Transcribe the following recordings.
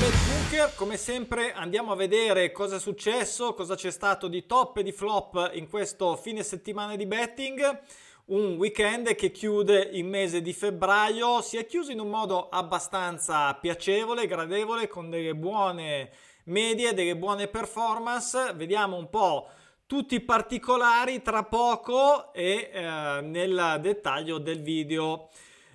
BetBooker, come sempre andiamo a vedere cosa è successo, cosa c'è stato di top e di flop in questo fine settimana di betting. Un weekend che chiude il mese di febbraio, si è chiuso in un modo abbastanza piacevole, gradevole, con delle buone medie, delle buone performance. Vediamo un po' tutti i particolari tra poco e eh, nel dettaglio del video.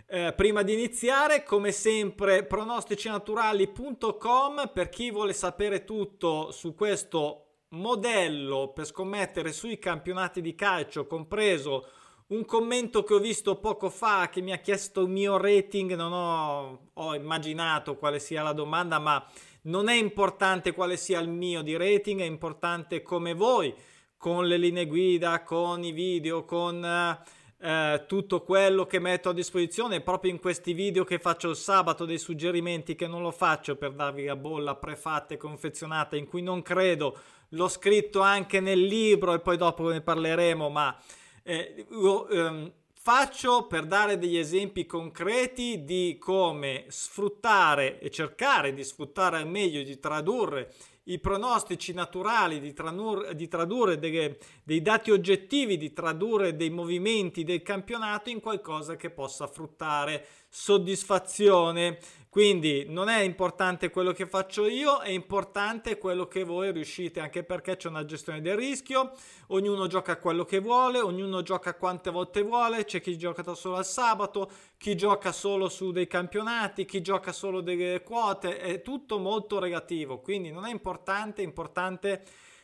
Eh, prima di iniziare, come sempre, pronosticinaturali.com per chi vuole sapere tutto su questo modello per scommettere sui campionati di calcio, compreso un commento che ho visto poco fa che mi ha chiesto il mio rating, non ho, ho immaginato quale sia la domanda, ma non è importante quale sia il mio di rating, è importante come voi, con le linee guida, con i video, con... Uh, eh, tutto quello che metto a disposizione proprio in questi video che faccio il sabato dei suggerimenti che non lo faccio per darvi la bolla prefatta e confezionata in cui non credo. L'ho scritto anche nel libro e poi dopo ne parleremo ma eh, lo ehm, faccio per dare degli esempi concreti di come sfruttare e cercare di sfruttare al meglio di tradurre i pronostici naturali, di, tranur- di tradurre delle, dei dati oggettivi, di tradurre dei movimenti del campionato in qualcosa che possa fruttare soddisfazione. Quindi non è importante quello che faccio io, è importante quello che voi riuscite, anche perché c'è una gestione del rischio, ognuno gioca quello che vuole, ognuno gioca quante volte vuole, c'è chi gioca solo al sabato, chi gioca solo su dei campionati, chi gioca solo delle quote, è tutto molto relativo, quindi non è importante, è importante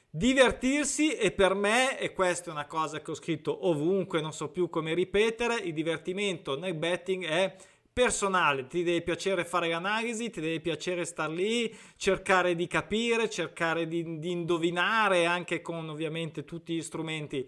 divertirsi e per me, e questa è una cosa che ho scritto ovunque, non so più come ripetere, il divertimento nel betting è personale, ti deve piacere fare l'analisi, ti deve piacere star lì, cercare di capire, cercare di, di indovinare anche con ovviamente tutti gli strumenti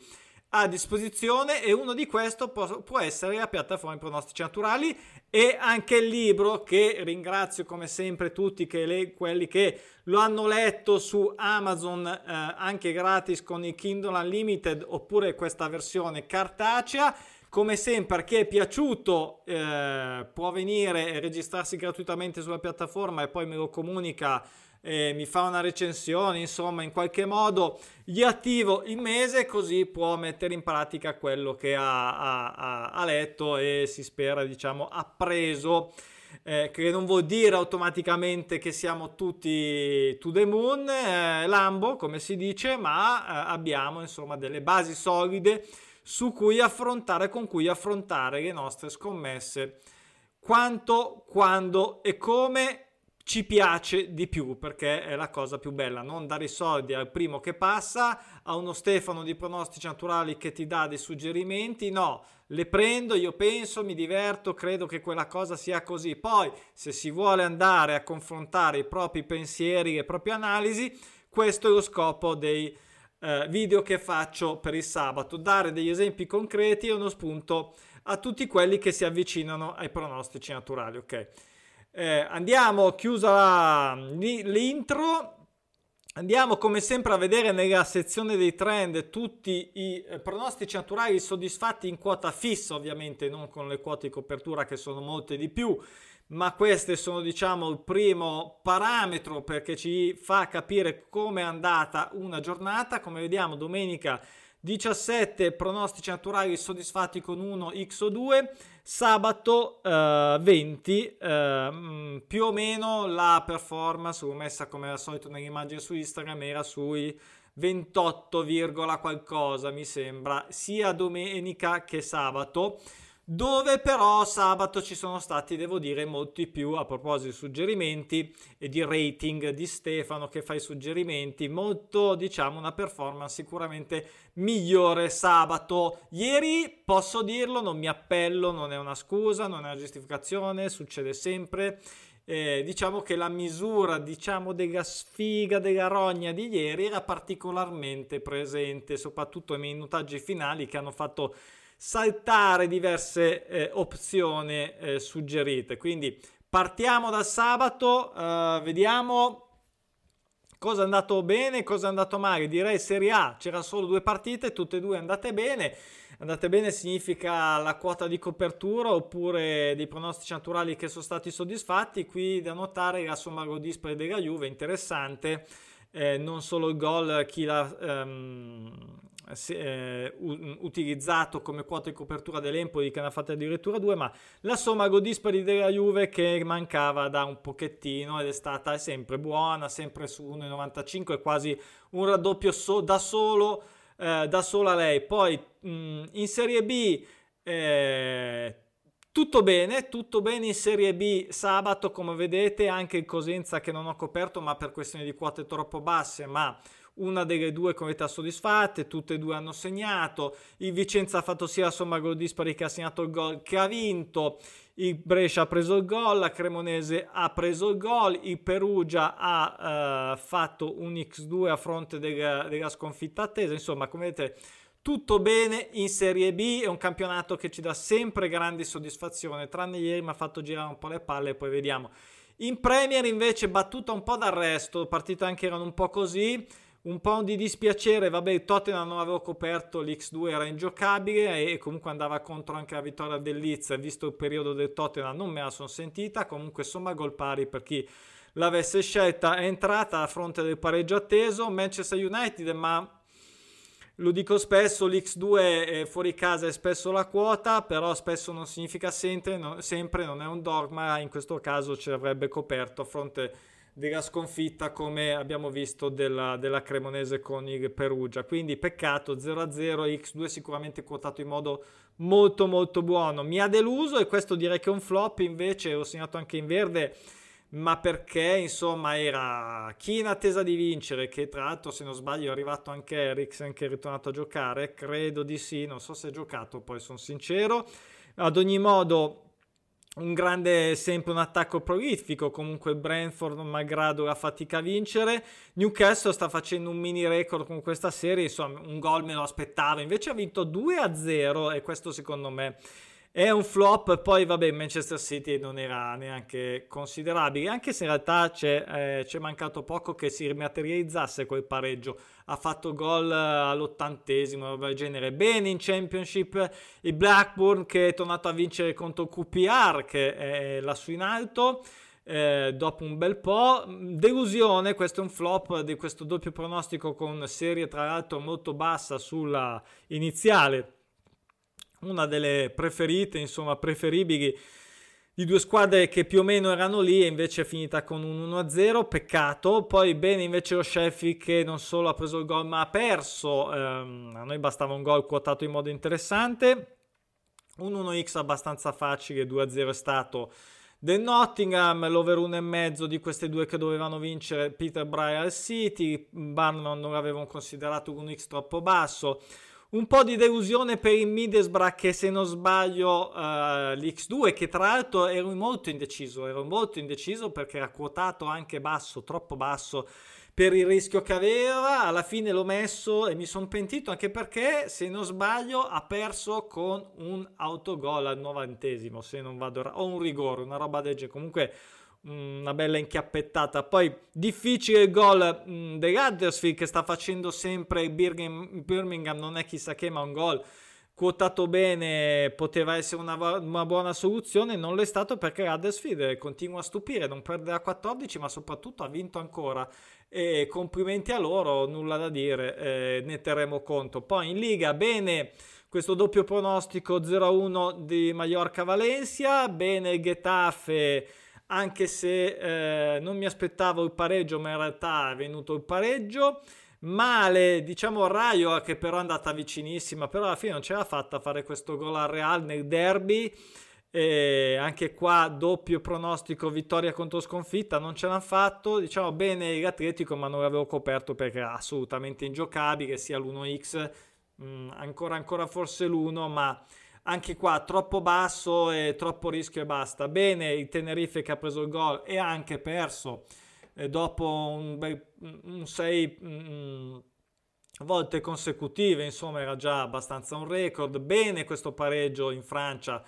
a disposizione. E uno di questi può, può, essere la piattaforma pronostici naturali e anche il libro che ringrazio come sempre tutti che le, quelli che lo hanno letto su Amazon eh, anche gratis con il Kindle Unlimited oppure questa versione cartacea come sempre, chi è piaciuto eh, può venire e registrarsi gratuitamente sulla piattaforma e poi me lo comunica, eh, mi fa una recensione, insomma, in qualche modo gli attivo il mese così può mettere in pratica quello che ha, ha, ha letto e si spera, diciamo, appreso. Eh, che non vuol dire automaticamente che siamo tutti to the moon, eh, Lambo come si dice, ma eh, abbiamo insomma delle basi solide su cui affrontare, con cui affrontare le nostre scommesse. Quanto, quando e come ci piace di più perché è la cosa più bella. Non dare i soldi al primo che passa a uno Stefano di pronostici naturali che ti dà dei suggerimenti. No le prendo io penso mi diverto credo che quella cosa sia così. Poi se si vuole andare a confrontare i propri pensieri le proprie analisi questo è lo scopo dei eh, video che faccio per il sabato, dare degli esempi concreti e uno spunto a tutti quelli che si avvicinano ai pronostici naturali. Ok, eh, andiamo, chiusa l'intro. Andiamo come sempre a vedere nella sezione dei trend tutti i eh, pronostici naturali soddisfatti in quota fissa, ovviamente non con le quote di copertura che sono molte di più ma queste sono diciamo il primo parametro perché ci fa capire come è andata una giornata. Come vediamo domenica 17 pronostici naturali soddisfatti con 1 x o 2 sabato uh, 20 uh, più o meno la performance messa come al solito nell'immagine su Instagram era sui 28, qualcosa mi sembra sia domenica che sabato dove però sabato ci sono stati, devo dire, molti più a proposito di suggerimenti e di rating di Stefano che fa i suggerimenti, molto diciamo una performance sicuramente migliore sabato. Ieri posso dirlo, non mi appello, non è una scusa, non è una giustificazione, succede sempre. Eh, diciamo che la misura diciamo della sfiga della rogna di ieri era particolarmente presente soprattutto nei minutaggi finali che hanno fatto saltare diverse eh, opzioni eh, suggerite. Quindi partiamo dal sabato, eh, vediamo cosa è andato bene, cosa è andato male. Direi Serie A, c'era solo due partite, tutte e due andate bene. Andate bene significa la quota di copertura oppure dei pronostici naturali che sono stati soddisfatti. Qui da notare la somma gol dispari della Juve, interessante. Eh, non solo il gol, chi l'ha ehm, eh, utilizzato come quota di copertura dell'Empoli che ne ha fatte addirittura due, ma la somma gol dispari della Juve che mancava da un pochettino ed è stata sempre buona, sempre su 1,95, quasi un raddoppio so, da solo eh, da sola lei. Poi mm, in Serie B eh, tutto bene, tutto bene in Serie B sabato, come vedete, anche il Cosenza che non ho coperto, ma per questioni di quote troppo basse, ma una delle due con età soddisfatte, tutte e due hanno segnato, il Vicenza ha fatto sia la somma gol dispari che ha segnato il gol che ha vinto, il Brescia ha preso il gol, la Cremonese ha preso il gol, il Perugia ha uh, fatto un X2 a fronte della, della sconfitta attesa, insomma come vedete tutto bene in Serie B, è un campionato che ci dà sempre grandi soddisfazioni, tranne ieri mi ha fatto girare un po' le palle e poi vediamo. In Premier invece battuta un po' d'arresto, partite anche erano un po' così, un po' di dispiacere, vabbè il Tottenham non avevo coperto, l'X2 era ingiocabile e comunque andava contro anche la vittoria del Leeds, visto il periodo del Tottenham non me la sono sentita, comunque insomma gol pari per chi l'avesse scelta è entrata a fronte del pareggio atteso, Manchester United ma lo dico spesso, l'X2 fuori casa è spesso la quota, però spesso non significa sempre, non, sempre non è un dogma, in questo caso ci avrebbe coperto a fronte della sconfitta come abbiamo visto della, della Cremonese con il Perugia. Quindi peccato 0-0, X2 sicuramente quotato in modo molto molto buono. Mi ha deluso e questo direi che è un flop, invece ho segnato anche in verde ma perché insomma era chi in attesa di vincere, che tra l'altro se non sbaglio è arrivato anche Eriksen che è ritornato a giocare, credo di sì, non so se ha giocato, poi sono sincero. Ad ogni modo un grande, sempre un attacco prolifico, comunque Brentford malgrado la fatica a vincere, Newcastle sta facendo un mini record con questa serie, insomma un gol me lo aspettavo, invece ha vinto 2-0 e questo secondo me è un flop, poi vabbè Manchester City non era neanche considerabile, anche se in realtà c'è, eh, c'è mancato poco che si rimaterializzasse quel pareggio, ha fatto gol all'ottantesimo, roba del genere, bene in Championship il Blackburn che è tornato a vincere contro QPR che è lassù in alto, eh, dopo un bel po'. Delusione, questo è un flop di questo doppio pronostico con serie tra l'altro molto bassa sulla iniziale una delle preferite, insomma preferibili di due squadre che più o meno erano lì e invece è finita con un 1-0, peccato. Poi bene invece lo Sheffield che non solo ha preso il gol ma ha perso, ehm, a noi bastava un gol quotato in modo interessante. Un 1x abbastanza facile, 2-0 è stato del Nottingham, l'over 1,5 di queste due che dovevano vincere Peterborough al City, Barnum non l'avevano considerato un x troppo basso. Un po' di delusione per il Middlesbrough che se non sbaglio uh, l'X2 che tra l'altro ero molto indeciso, ero molto indeciso perché era quotato anche basso, troppo basso per il rischio che aveva, alla fine l'ho messo e mi sono pentito anche perché se non sbaglio ha perso con un autogol al novantesimo, se non vado o un rigore, una roba del genere, comunque una bella inchiappettata. Poi difficile il gol mh, dell'Huddersfield che sta facendo sempre il Birmingham, non è chissà che, ma un gol quotato bene poteva essere una, una buona soluzione. Non l'è stato perché Huddersfield continua a stupire, non perde a 14, ma soprattutto ha vinto ancora. E complimenti a loro, nulla da dire, eh, ne terremo conto. Poi in Liga, bene questo doppio pronostico 0-1 di Mallorca Valencia, bene il Getafe anche se eh, non mi aspettavo il pareggio, ma in realtà è venuto il pareggio. Male, diciamo Raio che però è andata vicinissima, però alla fine non ce l'ha fatta a fare questo gol al Real nel derby. E anche qua doppio pronostico vittoria contro sconfitta non ce l'ha fatto diciamo bene l'Atletico ma non l'avevo coperto perché era assolutamente ingiocabile sia l'1x mh, mm, ancora ancora forse l'1 ma anche qua troppo basso e troppo rischio e basta. Bene il Tenerife che ha preso il gol e anche perso eh, dopo un, un 6 mm, volte consecutive, insomma era già abbastanza un record. Bene questo pareggio in Francia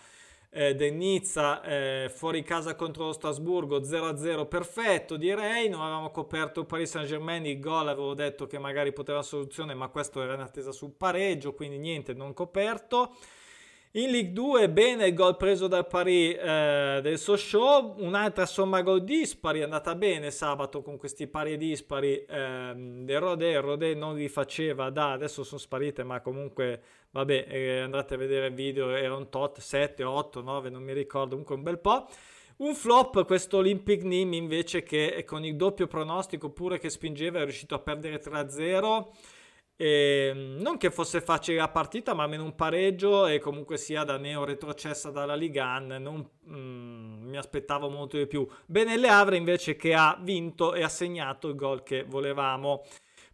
eh, del Nizza eh, fuori casa contro lo Strasburgo 0-0 perfetto direi non avevamo coperto il Paris Saint Germain il gol avevo detto che magari poteva soluzione ma questo era in attesa sul pareggio quindi niente non coperto in League 2 bene il gol preso dal Paris eh, del Sochaux, un'altra somma gol dispari, è andata bene sabato con questi pari dispari eh, del Rodé, Rodé non li faceva da, adesso sono sparite ma comunque vabbè eh, andate a vedere il video, era un tot, 7, 8, 9, non mi ricordo, comunque un bel po'. Un flop questo Olympic Nim invece che con il doppio pronostico pure che spingeva è riuscito a perdere 3-0 e ehm, non che fosse facile la partita, ma almeno un pareggio e comunque sia da neo retrocessa dalla Ligan, non mm, mi aspettavo molto di più. Bene Le Havre invece che ha vinto e ha segnato il gol che volevamo.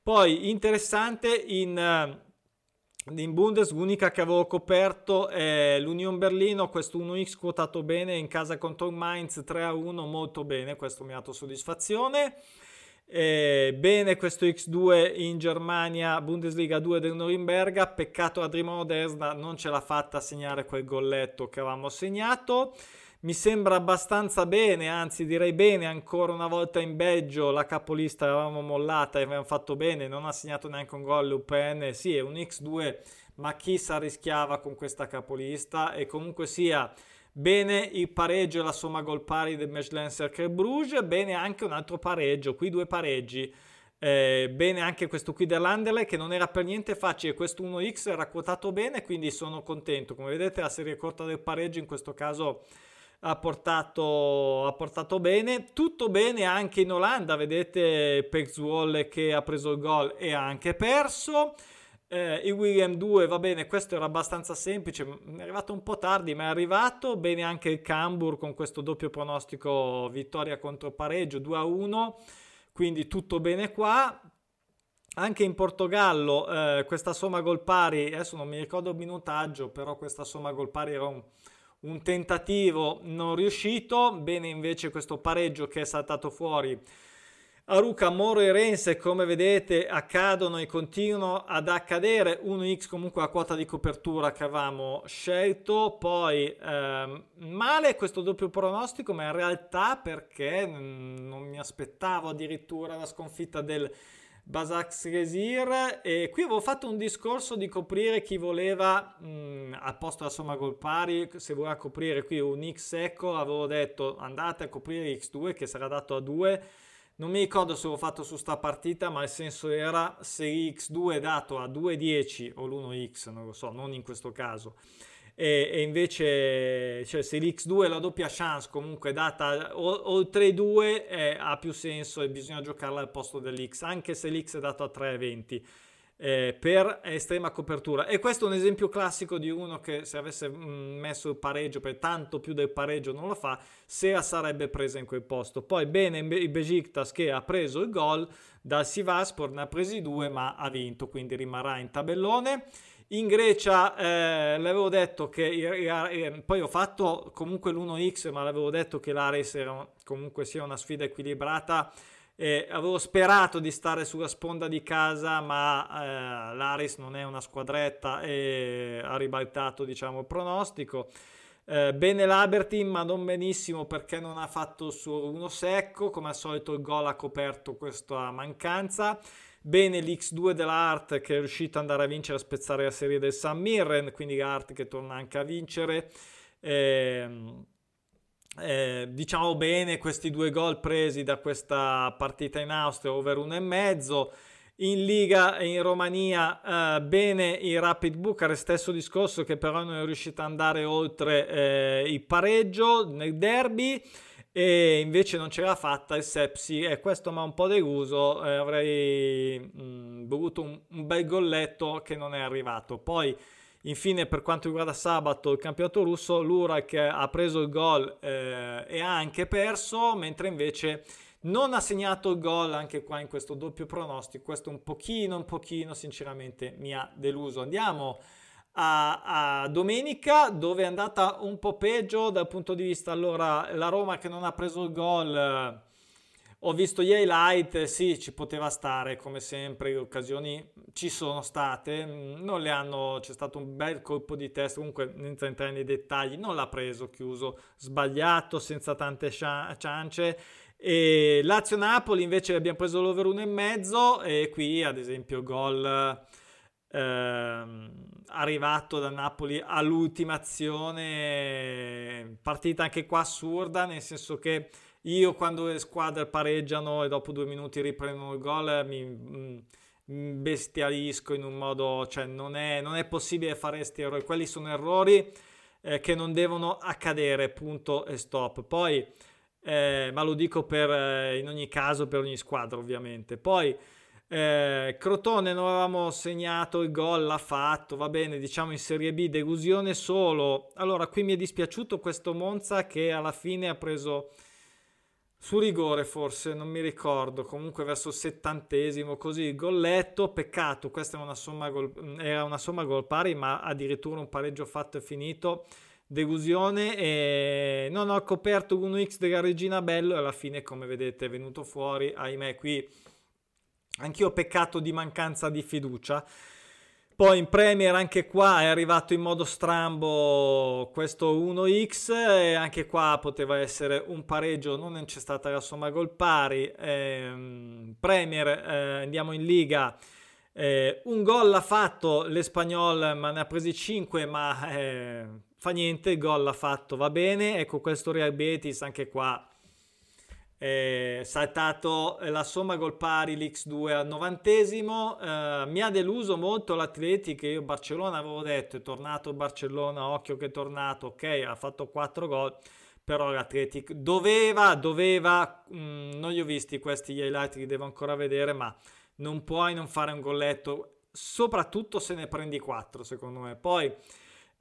Poi interessante in, eh, in Bundes, l'unica che avevo coperto è l'Union Berlino, questo 1x quotato bene in casa contro il Mainz 3-1, molto bene, questo mi ha dato soddisfazione. Eh, bene questo X2 in Germania, Bundesliga 2 del Norimberga, peccato Adrimo Desna non ce l'ha fatta a segnare quel golletto che avevamo segnato. Mi sembra abbastanza bene, anzi direi bene, ancora una volta in Belgio. La capolista l'avevamo mollata e avevamo fatto bene, non ha segnato neanche un gol l'UPN, sì è un X2 ma chi si arrischiava con questa capolista? E comunque sia Bene il pareggio e la somma gol pari del Mechelen Cercle Bruges, bene anche un altro pareggio, qui due pareggi. Eh, bene anche questo qui dell'Anderle che non era per niente facile, questo 1x era quotato bene, quindi sono contento. Come vedete la serie corta del pareggio in questo caso ha portato, ha portato bene. Tutto bene anche in Olanda, vedete Pexwall che ha preso il gol e ha anche perso. Eh, il William 2 va bene, questo era abbastanza semplice, è arrivato un po' tardi, ma è arrivato. Bene anche il Cambur con questo doppio pronostico vittoria contro pareggio 2 a 1, quindi tutto bene qua. Anche in Portogallo eh, questa somma gol pari, adesso non mi ricordo il minutaggio, però questa somma gol pari era un, un tentativo non riuscito. Bene invece questo pareggio che è saltato fuori Aruka, Moro e Rense, come vedete, accadono e continuano ad accadere. 1x comunque la quota di copertura che avevamo scelto. Poi ehm, male questo doppio pronostico, ma in realtà perché non mi aspettavo addirittura la sconfitta del Basak Sresir. E qui avevo fatto un discorso di coprire chi voleva, mh, al posto della somma gol pari, se voleva coprire qui un x secco, avevo detto andate a coprire x2 che sarà dato a 2 non mi ricordo se l'ho fatto su sta partita, ma il senso era se x2 è dato a 2,10 o l'1x, non lo so, non in questo caso. E, e invece, cioè, se l'x2 è la doppia chance comunque data oltre i 2 eh, ha più senso e bisogna giocarla al posto dell'x, anche se l'x è dato a 3,20 eh, per estrema copertura. E questo è un esempio classico di uno che se avesse mm, messo il pareggio per tanto più del pareggio non lo fa, se la sarebbe presa in quel posto. Poi bene il Besiktas che ha preso il gol dal Sivaspor, ne ha presi due ma ha vinto, quindi rimarrà in tabellone. In Grecia eh, l'avevo detto che poi ho fatto comunque l'1x, ma l'avevo detto che l'Ares era comunque sia una sfida equilibrata eh, avevo sperato di stare sulla sponda di casa, ma eh, l'Aris non è una squadretta e ha ribaltato diciamo, il pronostico. Eh, bene l'Abertin, ma non benissimo perché non ha fatto su uno secco. Come al solito, il gol ha coperto questa mancanza. Bene l'X2 dell'Art che è riuscito ad andare a vincere, a spezzare la serie del San Mirren, quindi l'Art che torna anche a vincere. Eh, eh, diciamo bene questi due gol presi da questa partita in Austria, over uno e mezzo. In Liga e in Romania eh, bene il Rapid Bucarest, stesso discorso che però non è riuscito ad andare oltre eh, il pareggio nel derby e invece non ce l'ha fatta il Sepsi e questo mi ha un po' deluso, eh, avrei mh, mm, voluto un, un bel golletto che non è arrivato. Poi Infine, per quanto riguarda sabato il campionato russo, l'Urak ha preso il gol eh, e ha anche perso, mentre invece non ha segnato il gol anche qua in questo doppio pronostico. Questo un pochino, un pochino, sinceramente mi ha deluso. Andiamo a, a, domenica dove è andata un po' peggio dal punto di vista allora la Roma che non ha preso il gol Ho visto gli highlight, sì, ci poteva stare come sempre, le occasioni ci sono state, mm, non le hanno, c'è stato un bel colpo di testa, comunque senza entrare nei dettagli, non l'ha preso chiuso, sbagliato, senza tante ciance. E Lazio-Napoli invece abbiamo preso l'over 1,5 e qui ad esempio gol ehm, arrivato da Napoli all'ultima azione, partita anche qua assurda, nel senso che io quando le squadre pareggiano e dopo due minuti riprendono il gol mi mm, bestialisco in un modo, cioè non è, non è possibile fare questi errori, quelli sono errori eh, che non devono accadere, punto e stop. Poi, eh, ma lo dico per, eh, in ogni caso per ogni squadra ovviamente. Poi, eh, Crotone non avevamo segnato il gol, l'ha fatto, va bene, diciamo in Serie B, delusione solo. Allora, qui mi è dispiaciuto questo Monza che alla fine ha preso su rigore forse, non mi ricordo, comunque verso il settantesimo, così, golletto, peccato, questa era una somma gol, era una somma gol pari, ma addirittura un pareggio fatto e finito, delusione e non ho coperto 1x della Regina Bello e alla fine come vedete è venuto fuori, ahimè qui. Anch'io peccato di mancanza di fiducia, poi in Premier anche qua è arrivato in modo strambo questo 1x e anche qua poteva essere un pareggio, non c'è stata la somma gol pari. Eh, Premier eh, andiamo in Liga. Eh, un gol l'ha fatto l'Espagnol, ma ne ha presi 5, ma eh, fa niente, il gol l'ha fatto, va bene. Ecco questo Real Betis anche qua eh, saltato la somma gol pari l'X2 al novantesimo. Eh, mi ha deluso molto l'Atletic io Barcellona avevo detto è tornato Barcellona occhio che è tornato ok ha fatto 4 gol però l'Atletic doveva doveva mh, mm, non li ho visti questi highlight li devo ancora vedere ma non puoi non fare un golletto soprattutto se ne prendi 4 secondo me. Poi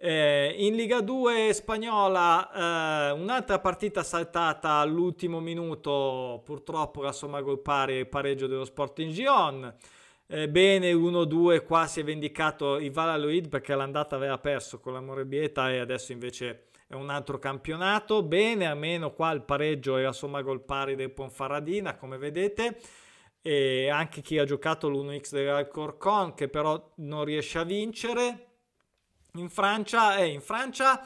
eh, in Liga 2 spagnola eh, un'altra partita saltata all'ultimo minuto, purtroppo la somma gol pari e pareggio dello Sporting Gion. Eh, bene 1-2, qua si è vendicato il Valladolid perché l'andata aveva perso con la Morebieta e adesso invece è un altro campionato. Bene, almeno qua il pareggio e la somma gol pari del Ponfaradina, come vedete. E anche chi ha giocato l'1x dell'Alcorcon che però non riesce a vincere in Francia, eh, in Francia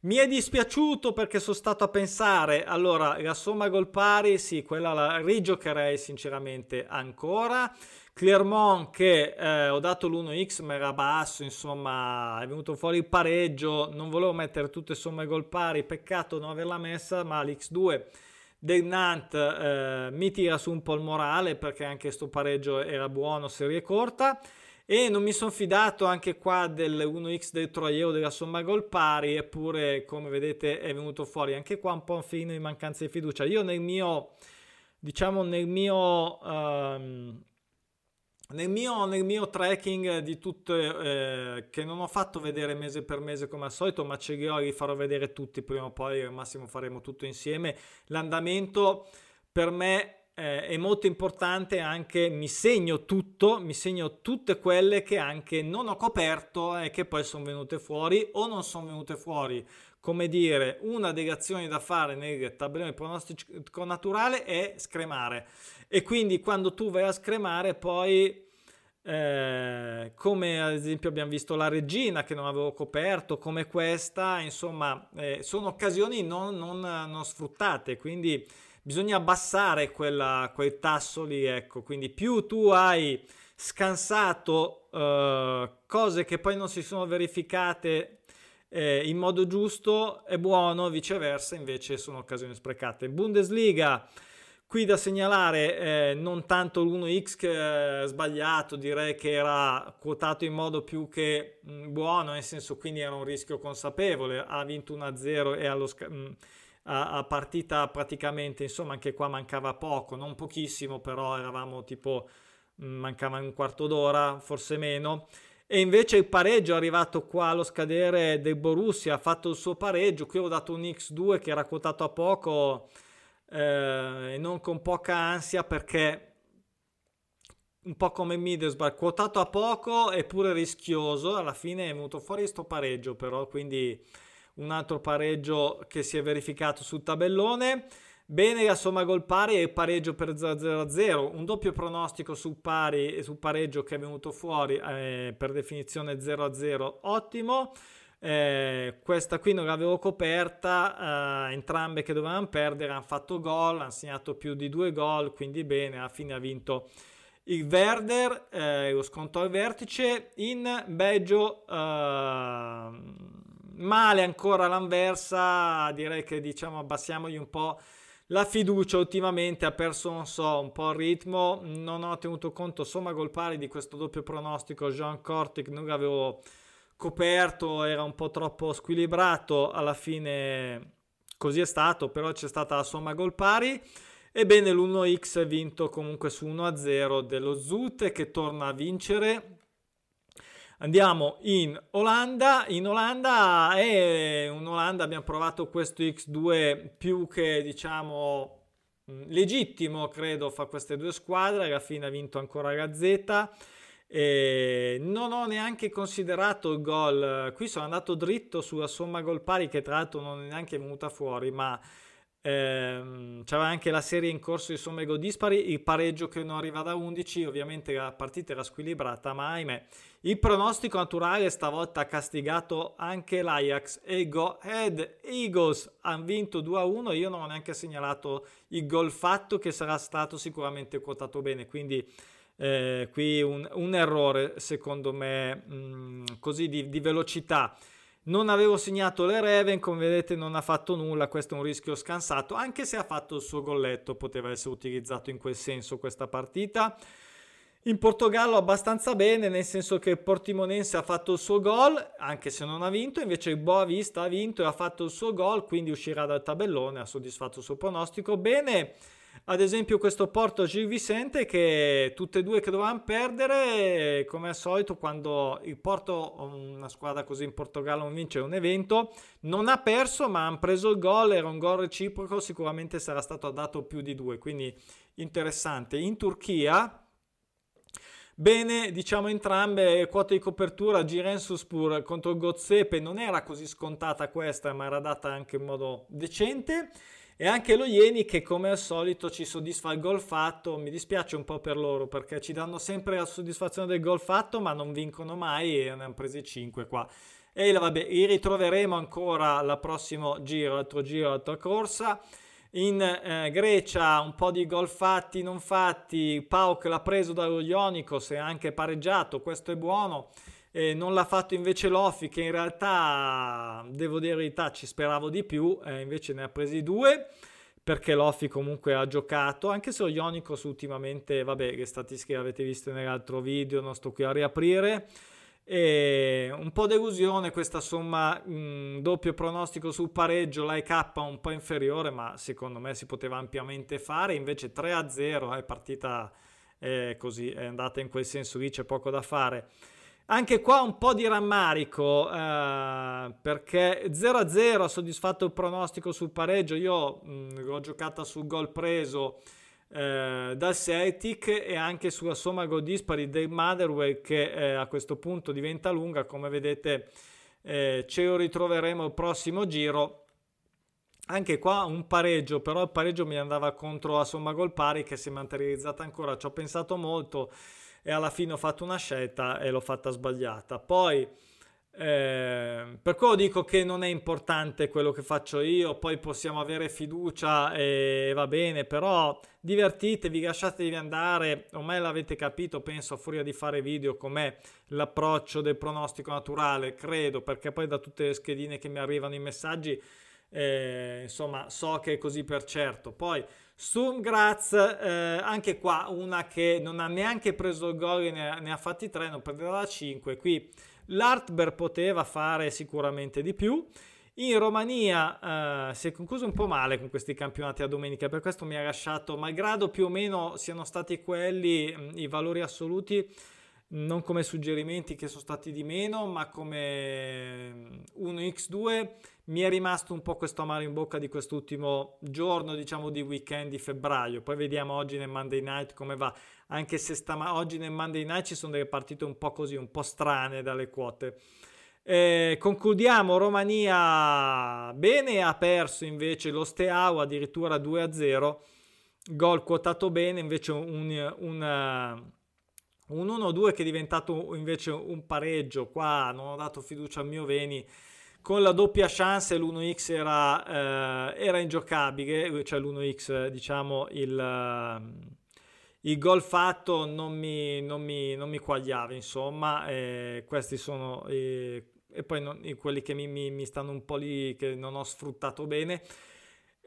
mi è dispiaciuto perché sono stato a pensare, allora la somma gol pari, sì, quella la rigiocherei sinceramente ancora. Clermont che eh, ho dato l'1x ma era basso, insomma è venuto fuori il pareggio, non volevo mettere tutte somme gol pari, peccato non averla messa, ma l'x2 del Nantes eh, mi tira su un po' il morale perché anche questo pareggio era buono, serie corta. E non mi sono fidato anche qua del 1x del Troieo della somma gol pari, eppure come vedete è venuto fuori anche qua un po' un filino di mancanza di fiducia. Io nel mio, diciamo nel mio... Um, nel mio, nel mio, tracking di tutte, eh, che non ho fatto vedere mese per mese come al solito, ma ce li ho, li farò vedere tutti prima o poi, al massimo faremo tutto insieme. L'andamento per me eh, è molto importante anche mi segno tutto, mi segno tutte quelle che anche non ho coperto e che poi sono venute fuori o non sono venute fuori. Come dire, una delle azioni da fare nel tabellone pronostico naturale è scremare. E quindi quando tu vai a scremare poi eh, come ad esempio abbiamo visto la regina che non avevo coperto, come questa, insomma, eh, sono occasioni non, non, non sfruttate, quindi bisogna abbassare quella, quel tasso lì, ecco, quindi più tu hai scansato uh, cose che poi non si sono verificate eh, in modo giusto è buono, viceversa invece sono occasioni sprecate. Bundesliga, qui da segnalare eh, non tanto l'1x che è sbagliato, direi che era quotato in modo più che mh, mm, buono, nel senso quindi era un rischio consapevole, ha vinto 1-0 e allo sc- mh, mm, a, a partita praticamente, insomma anche qua mancava poco, non pochissimo, però eravamo tipo, mm, mancava un quarto d'ora, forse meno. E invece il pareggio è arrivato qua allo scadere del Borussia, ha fatto il suo pareggio, qui ho dato un X2 che era quotato a poco eh, e non con poca ansia perché un po' come Middlesbrough, quotato a poco eppure rischioso, alla fine è venuto fuori questo pareggio però, quindi un altro pareggio che si è verificato sul tabellone. Bene la somma gol pari e pareggio per 0-0-0, un doppio pronostico sul pari e sul pareggio che è venuto fuori eh, per definizione 0-0, ottimo. Eh, questa qui non l'avevo coperta, eh, entrambe che dovevano perdere hanno fatto gol, hanno segnato più di due gol, quindi bene, alla fine ha vinto il Werder, eh, lo sconto al vertice, in Belgio eh, male ancora l'Anversa, direi che diciamo abbassiamogli un po' la fiducia ultimamente ha perso non so un po' il ritmo. Non ho tenuto conto somma gol pari di questo doppio pronostico Jean Cortic non l'avevo coperto era un po' troppo squilibrato alla fine così è stato però c'è stata la somma gol pari. Ebbene l'1x vinto comunque su 1-0 dello Zute che torna a vincere Andiamo in Olanda. In Olanda è un Olanda abbiamo provato questo X2 più che diciamo mm, legittimo, credo, fa queste due squadre. Alla fine ha vinto ancora Gazzetta. E non ho neanche considerato il gol. Qui sono andato dritto sulla somma gol pari, che tra l'altro non è neanche venuta fuori, ma Ehm, c'era anche la serie in corso di somme gol dispari, il pareggio che non arriva da 11, ovviamente la partita era squilibrata, ma ahimè il pronostico naturale stavolta ha castigato anche l'Ajax e i Go Ahead Eagles hanno vinto 2-1, io non ho neanche segnalato il gol fatto che sarà stato sicuramente quotato bene, quindi eh, qui un, un, errore secondo me mh, mm, così di, di velocità. Non avevo segnato le Reven, come vedete non ha fatto nulla, questo è un rischio scansato, anche se ha fatto il suo golletto, poteva essere utilizzato in quel senso questa partita. In Portogallo abbastanza bene, nel senso che il Portimonense ha fatto il suo gol, anche se non ha vinto, invece il Boavista ha vinto e ha fatto il suo gol, quindi uscirà dal tabellone, ha soddisfatto il suo pronostico. Bene, ad esempio questo Porto Gil Vicente che tutte e due che dovevano perdere come al solito quando il Porto una squadra così in Portogallo non vince un evento non ha perso ma hanno preso il gol era un gol reciproco sicuramente sarà stato dato più di due quindi interessante in Turchia Bene, diciamo entrambe quote di copertura, Girensuspur contro Gozzepe non era così scontata questa, ma era data anche in modo decente. E anche lo Ieni che come al solito ci soddisfa il gol fatto, mi dispiace un po' per loro perché ci danno sempre la soddisfazione del gol fatto ma non vincono mai e ne hanno presi 5 qua. E vabbè, li ritroveremo ancora al prossimo giro, altro giro, altra corsa. In eh, Grecia un po' di gol fatti, non fatti, Pauk l'ha preso dallo Ionikos e anche pareggiato, questo è buono. Eh, non l'ha fatto invece Loffi che in realtà, devo dire la verità, ci speravo di più, eh, invece ne ha presi due perché Loffi comunque ha giocato, anche se lo Ionicos ultimamente, vabbè, le statistiche avete visto nell'altro video, non sto qui a riaprire. E un po' delusione questa somma, mh, doppio pronostico sul pareggio, l'AEK un po' inferiore, ma secondo me si poteva ampiamente fare, invece 3-0 è partita eh, così, è andata in quel senso lì, c'è poco da fare. Anche qua un po' di rammarico eh, perché 0-0 ha soddisfatto il pronostico sul pareggio. Io mh, l'ho giocata sul gol preso eh, dal Celtic e anche sulla somma gol dispari del Motherwell che eh, a questo punto diventa lunga. Come vedete, eh, ce lo ritroveremo il prossimo giro. Anche qua un pareggio, però il pareggio mi andava contro la somma gol pari che si è materializzata ancora. Ci ho pensato molto e alla fine ho fatto una scelta e l'ho fatta sbagliata. Poi, eh, per quello dico che non è importante quello che faccio io, poi possiamo avere fiducia e va bene, però divertitevi, lasciatevi andare, ormai l'avete capito, penso, a furia di fare video, com'è l'approccio del pronostico naturale, credo, perché poi da tutte le schedine che mi arrivano i messaggi, eh, insomma, so che è così per certo. Poi Sturmgraz, eh, anche qua una che non ha neanche preso il gol, ne, ne ha fatti tre, non prenderà 5. Qui l'Artber poteva fare sicuramente di più. In Romania eh, si è concluso un po' male con questi campionati a domenica, per questo mi ha lasciato, malgrado più o meno siano stati quelli mh, i valori assoluti, non come suggerimenti che sono stati di meno, ma come 1x2 mi è rimasto un po' questo amaro in bocca di quest'ultimo giorno, diciamo di weekend di febbraio. Poi vediamo oggi nel Monday night come va, anche se stama- oggi nel Monday night ci sono delle partite un po' così, un po' strane dalle quote. Eh, concludiamo Romania bene, ha perso invece lo Steau addirittura 2-0, gol quotato bene, invece un, un 1-2 che è diventato invece un pareggio, qua non ho dato fiducia al mio Veni, con la doppia chance l'1x era, eh, era ingiocabile, cioè l'1x diciamo il il gol fatto non mi, non mi, non mi quagliava, insomma, eh, questi sono eh, e poi non, quelli che mi, mi, stanno un po' lì, che non ho sfruttato bene.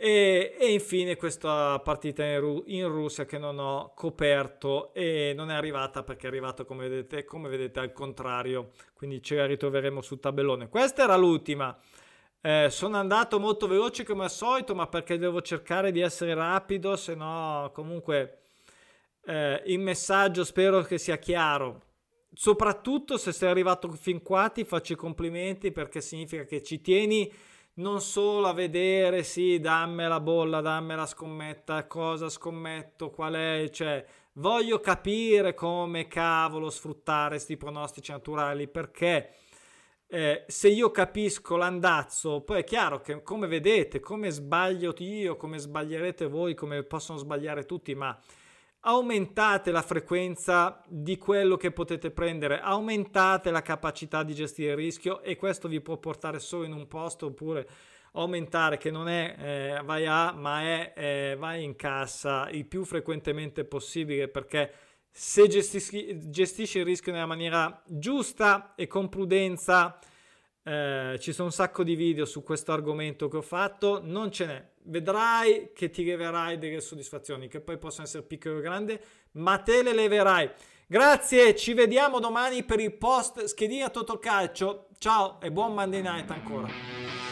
E, e infine questa partita in, Ru- in, Russia che non ho coperto e non è arrivata perché è arrivata come vedete, come vedete al contrario, quindi ce la ritroveremo sul tabellone. Questa era l'ultima. Eh, sono andato molto veloce come al solito, ma perché devo cercare di essere rapido, se no comunque eh, il messaggio spero che sia chiaro. Soprattutto se sei arrivato fin qua ti faccio i complimenti perché significa che ci tieni non solo a vedere, sì, dammi la bolla, dammi la scommetta, cosa scommetto, qual è, cioè voglio capire come cavolo sfruttare questi pronostici naturali perché eh, se io capisco l'andazzo, poi è chiaro che come vedete, come sbaglio io, come sbaglierete voi, come possono sbagliare tutti, ma aumentate la frequenza di quello che potete prendere, aumentate la capacità di gestire il rischio e questo vi può portare solo in un posto oppure aumentare che non è eh, vai a ma è eh, vai in cassa il più frequentemente possibile perché se gestisci, gestisci il rischio nella maniera giusta e con prudenza eh, ci sono un sacco di video su questo argomento che ho fatto, non ce n'è. Vedrai che ti leverai delle soddisfazioni, che poi possono essere piccole o grandi, ma te le leverai. Grazie, ci vediamo domani per il post schedina Totocalcio. Ciao e buon Monday night ancora.